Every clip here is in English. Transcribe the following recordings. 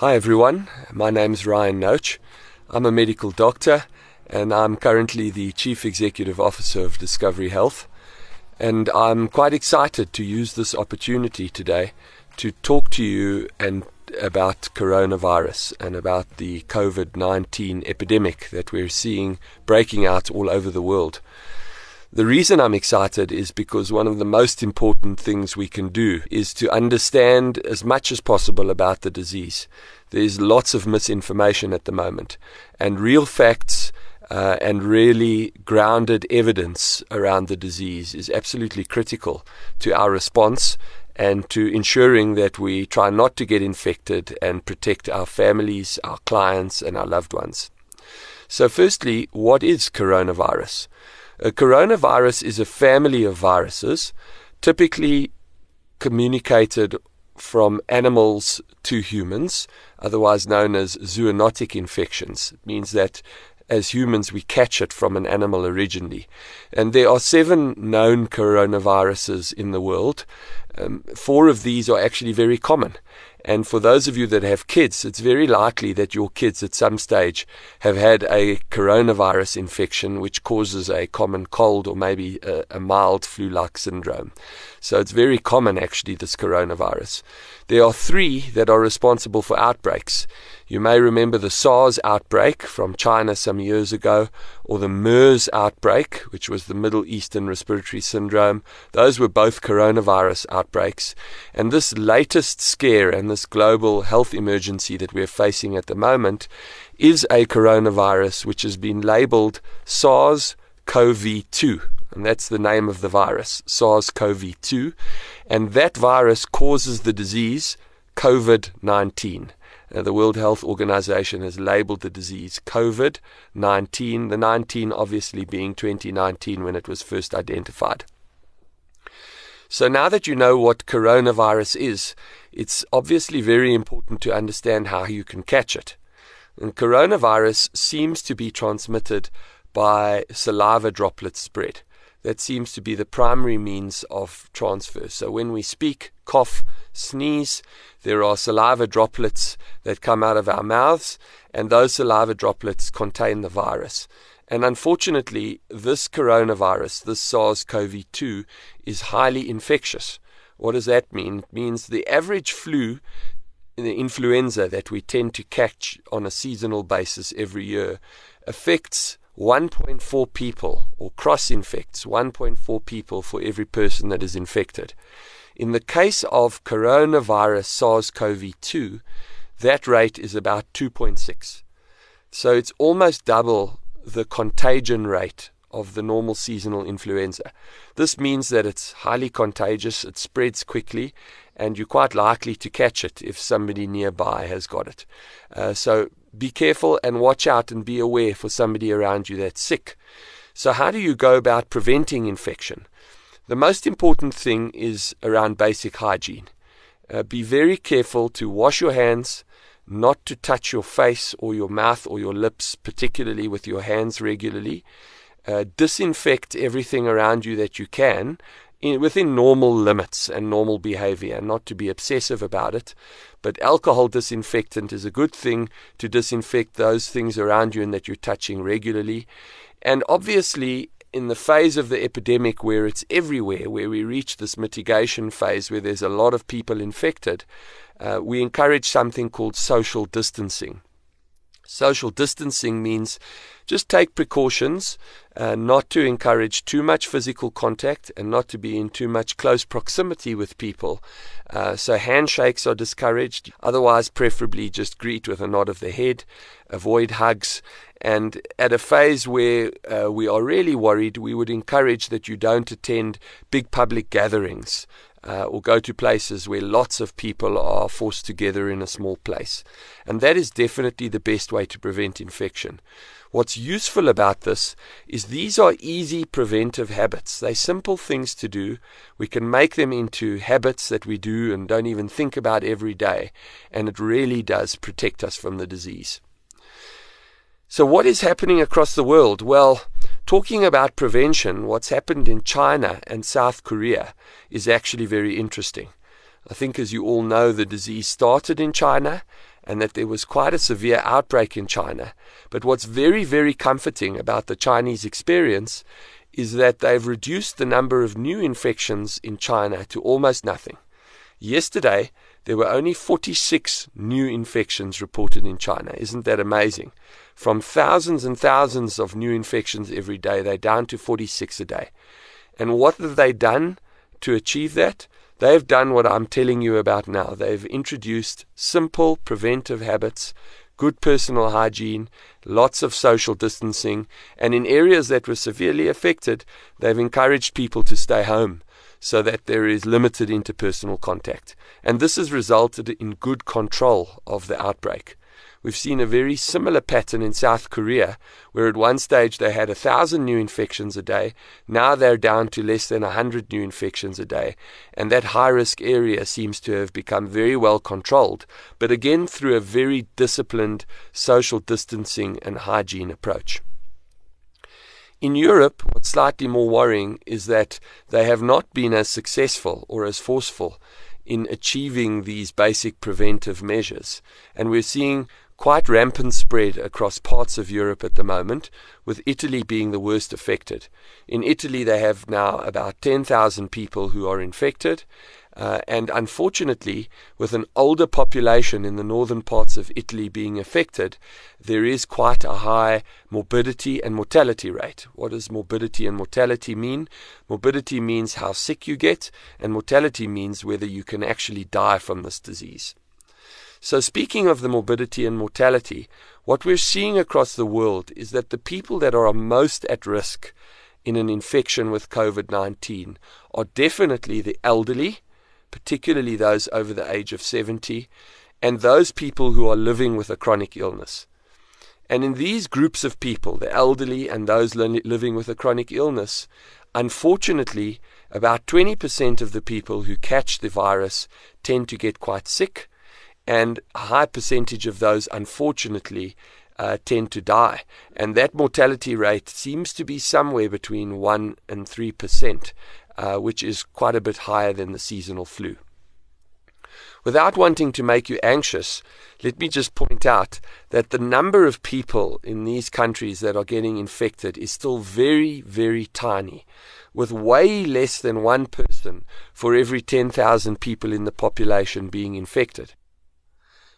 Hi everyone, my name is Ryan Noach. I'm a medical doctor and I'm currently the Chief Executive Officer of Discovery Health. And I'm quite excited to use this opportunity today to talk to you and about coronavirus and about the COVID 19 epidemic that we're seeing breaking out all over the world. The reason I'm excited is because one of the most important things we can do is to understand as much as possible about the disease. There's lots of misinformation at the moment, and real facts uh, and really grounded evidence around the disease is absolutely critical to our response and to ensuring that we try not to get infected and protect our families, our clients, and our loved ones. So, firstly, what is coronavirus? A coronavirus is a family of viruses, typically communicated from animals to humans, otherwise known as zoonotic infections. It means that as humans we catch it from an animal originally. And there are seven known coronaviruses in the world. Um, four of these are actually very common. And for those of you that have kids, it's very likely that your kids at some stage have had a coronavirus infection which causes a common cold or maybe a, a mild flu like syndrome. So it's very common actually, this coronavirus. There are three that are responsible for outbreaks. You may remember the SARS outbreak from China some years ago, or the MERS outbreak, which was the Middle Eastern Respiratory Syndrome. Those were both coronavirus outbreaks. And this latest scare and this global health emergency that we're facing at the moment is a coronavirus which has been labeled SARS CoV 2 and that's the name of the virus, SARS CoV 2. And that virus causes the disease COVID 19. Uh, the World Health Organization has labeled the disease COVID 19, the 19 obviously being 2019 when it was first identified. So now that you know what coronavirus is, it's obviously very important to understand how you can catch it. And coronavirus seems to be transmitted by saliva droplet spread that seems to be the primary means of transfer. So when we speak, cough, sneeze, there are saliva droplets that come out of our mouths, and those saliva droplets contain the virus. And unfortunately, this coronavirus, this SARS CoV 2, is highly infectious. What does that mean? It means the average flu, the influenza that we tend to catch on a seasonal basis every year, affects 1.4 people or cross infects 1.4 people for every person that is infected. In the case of coronavirus SARS CoV 2, that rate is about 2.6. So it's almost double the contagion rate of the normal seasonal influenza. This means that it's highly contagious, it spreads quickly, and you're quite likely to catch it if somebody nearby has got it. Uh, so be careful and watch out and be aware for somebody around you that's sick. So, how do you go about preventing infection? The most important thing is around basic hygiene. Uh, be very careful to wash your hands, not to touch your face or your mouth or your lips, particularly with your hands regularly. Uh, disinfect everything around you that you can in, within normal limits and normal behavior, and not to be obsessive about it. But alcohol disinfectant is a good thing to disinfect those things around you and that you're touching regularly. And obviously, in the phase of the epidemic where it's everywhere, where we reach this mitigation phase where there's a lot of people infected, uh, we encourage something called social distancing. Social distancing means just take precautions uh, not to encourage too much physical contact and not to be in too much close proximity with people. Uh, so, handshakes are discouraged. Otherwise, preferably just greet with a nod of the head, avoid hugs. And at a phase where uh, we are really worried, we would encourage that you don't attend big public gatherings uh, or go to places where lots of people are forced together in a small place. And that is definitely the best way to prevent infection. What's useful about this is these are easy preventive habits. They're simple things to do. We can make them into habits that we do and don't even think about every day. And it really does protect us from the disease. So, what is happening across the world? Well, Talking about prevention, what's happened in China and South Korea is actually very interesting. I think, as you all know, the disease started in China and that there was quite a severe outbreak in China. But what's very, very comforting about the Chinese experience is that they've reduced the number of new infections in China to almost nothing. Yesterday, there were only 46 new infections reported in China. Isn't that amazing? From thousands and thousands of new infections every day, they're down to 46 a day. And what have they done to achieve that? They've done what I'm telling you about now. They've introduced simple preventive habits, good personal hygiene, lots of social distancing, and in areas that were severely affected, they've encouraged people to stay home so that there is limited interpersonal contact. And this has resulted in good control of the outbreak. We've seen a very similar pattern in South Korea, where at one stage they had a thousand new infections a day. Now they're down to less than a hundred new infections a day. And that high risk area seems to have become very well controlled, but again through a very disciplined social distancing and hygiene approach. In Europe, what's slightly more worrying is that they have not been as successful or as forceful in achieving these basic preventive measures. And we're seeing quite rampant spread across parts of Europe at the moment, with Italy being the worst affected. In Italy, they have now about 10,000 people who are infected, uh, and unfortunately, with an older population in the northern parts of Italy being affected, there is quite a high morbidity and mortality rate. What does morbidity and mortality mean? Morbidity means how sick you get, and mortality means whether you can actually die from this disease. So, speaking of the morbidity and mortality, what we're seeing across the world is that the people that are most at risk in an infection with COVID 19 are definitely the elderly particularly those over the age of 70, and those people who are living with a chronic illness. And in these groups of people, the elderly and those living with a chronic illness, unfortunately, about 20% of the people who catch the virus tend to get quite sick, and a high percentage of those, unfortunately, uh, tend to die. And that mortality rate seems to be somewhere between 1 and 3%, uh, which is quite a bit higher than the seasonal flu. Without wanting to make you anxious, let me just point out that the number of people in these countries that are getting infected is still very, very tiny, with way less than one person for every 10,000 people in the population being infected.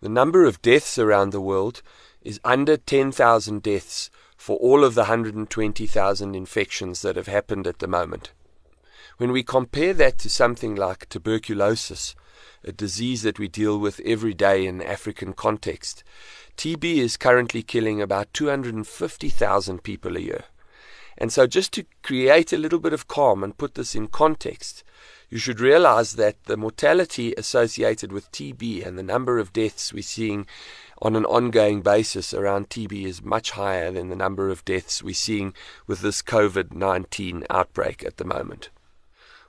The number of deaths around the world is under 10,000 deaths for all of the 120,000 infections that have happened at the moment. When we compare that to something like tuberculosis, a disease that we deal with every day in African context, TB is currently killing about 250,000 people a year. And so, just to create a little bit of calm and put this in context, you should realize that the mortality associated with TB and the number of deaths we're seeing on an ongoing basis around TB is much higher than the number of deaths we're seeing with this COVID 19 outbreak at the moment.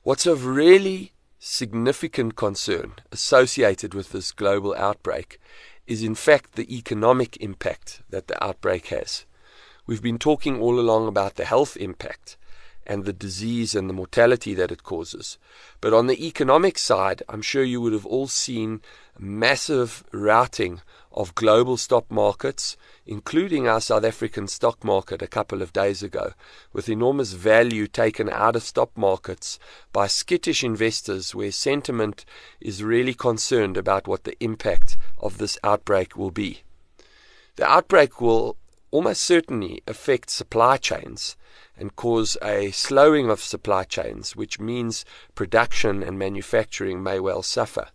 What's of really significant concern associated with this global outbreak is, in fact, the economic impact that the outbreak has. We've been talking all along about the health impact and the disease and the mortality that it causes. But on the economic side, I'm sure you would have all seen massive routing of global stock markets, including our South African stock market a couple of days ago, with enormous value taken out of stock markets by skittish investors where sentiment is really concerned about what the impact of this outbreak will be. The outbreak will almost certainly affect supply chains and cause a slowing of supply chains, which means production and manufacturing may well suffer.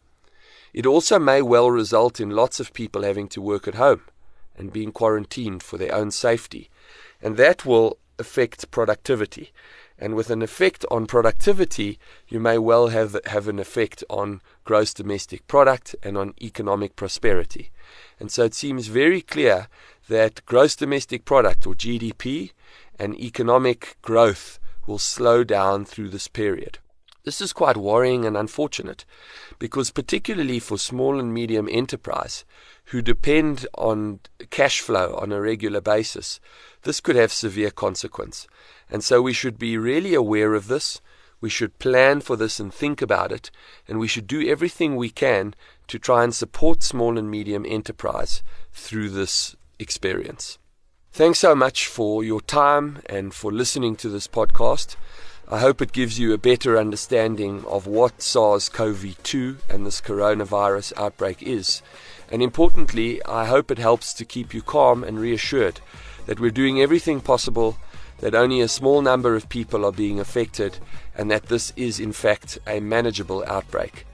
It also may well result in lots of people having to work at home and being quarantined for their own safety. And that will affect productivity. And with an effect on productivity, you may well have, have an effect on gross domestic product and on economic prosperity. And so it seems very clear that gross domestic product or GDP and economic growth will slow down through this period. This is quite worrying and unfortunate because, particularly for small and medium enterprise who depend on cash flow on a regular basis, this could have severe consequence. And so we should be really aware of this. We should plan for this and think about it, and we should do everything we can to try and support small and medium enterprise through this experience. Thanks so much for your time and for listening to this podcast. I hope it gives you a better understanding of what SARS CoV 2 and this coronavirus outbreak is. And importantly, I hope it helps to keep you calm and reassured that we're doing everything possible, that only a small number of people are being affected, and that this is in fact a manageable outbreak.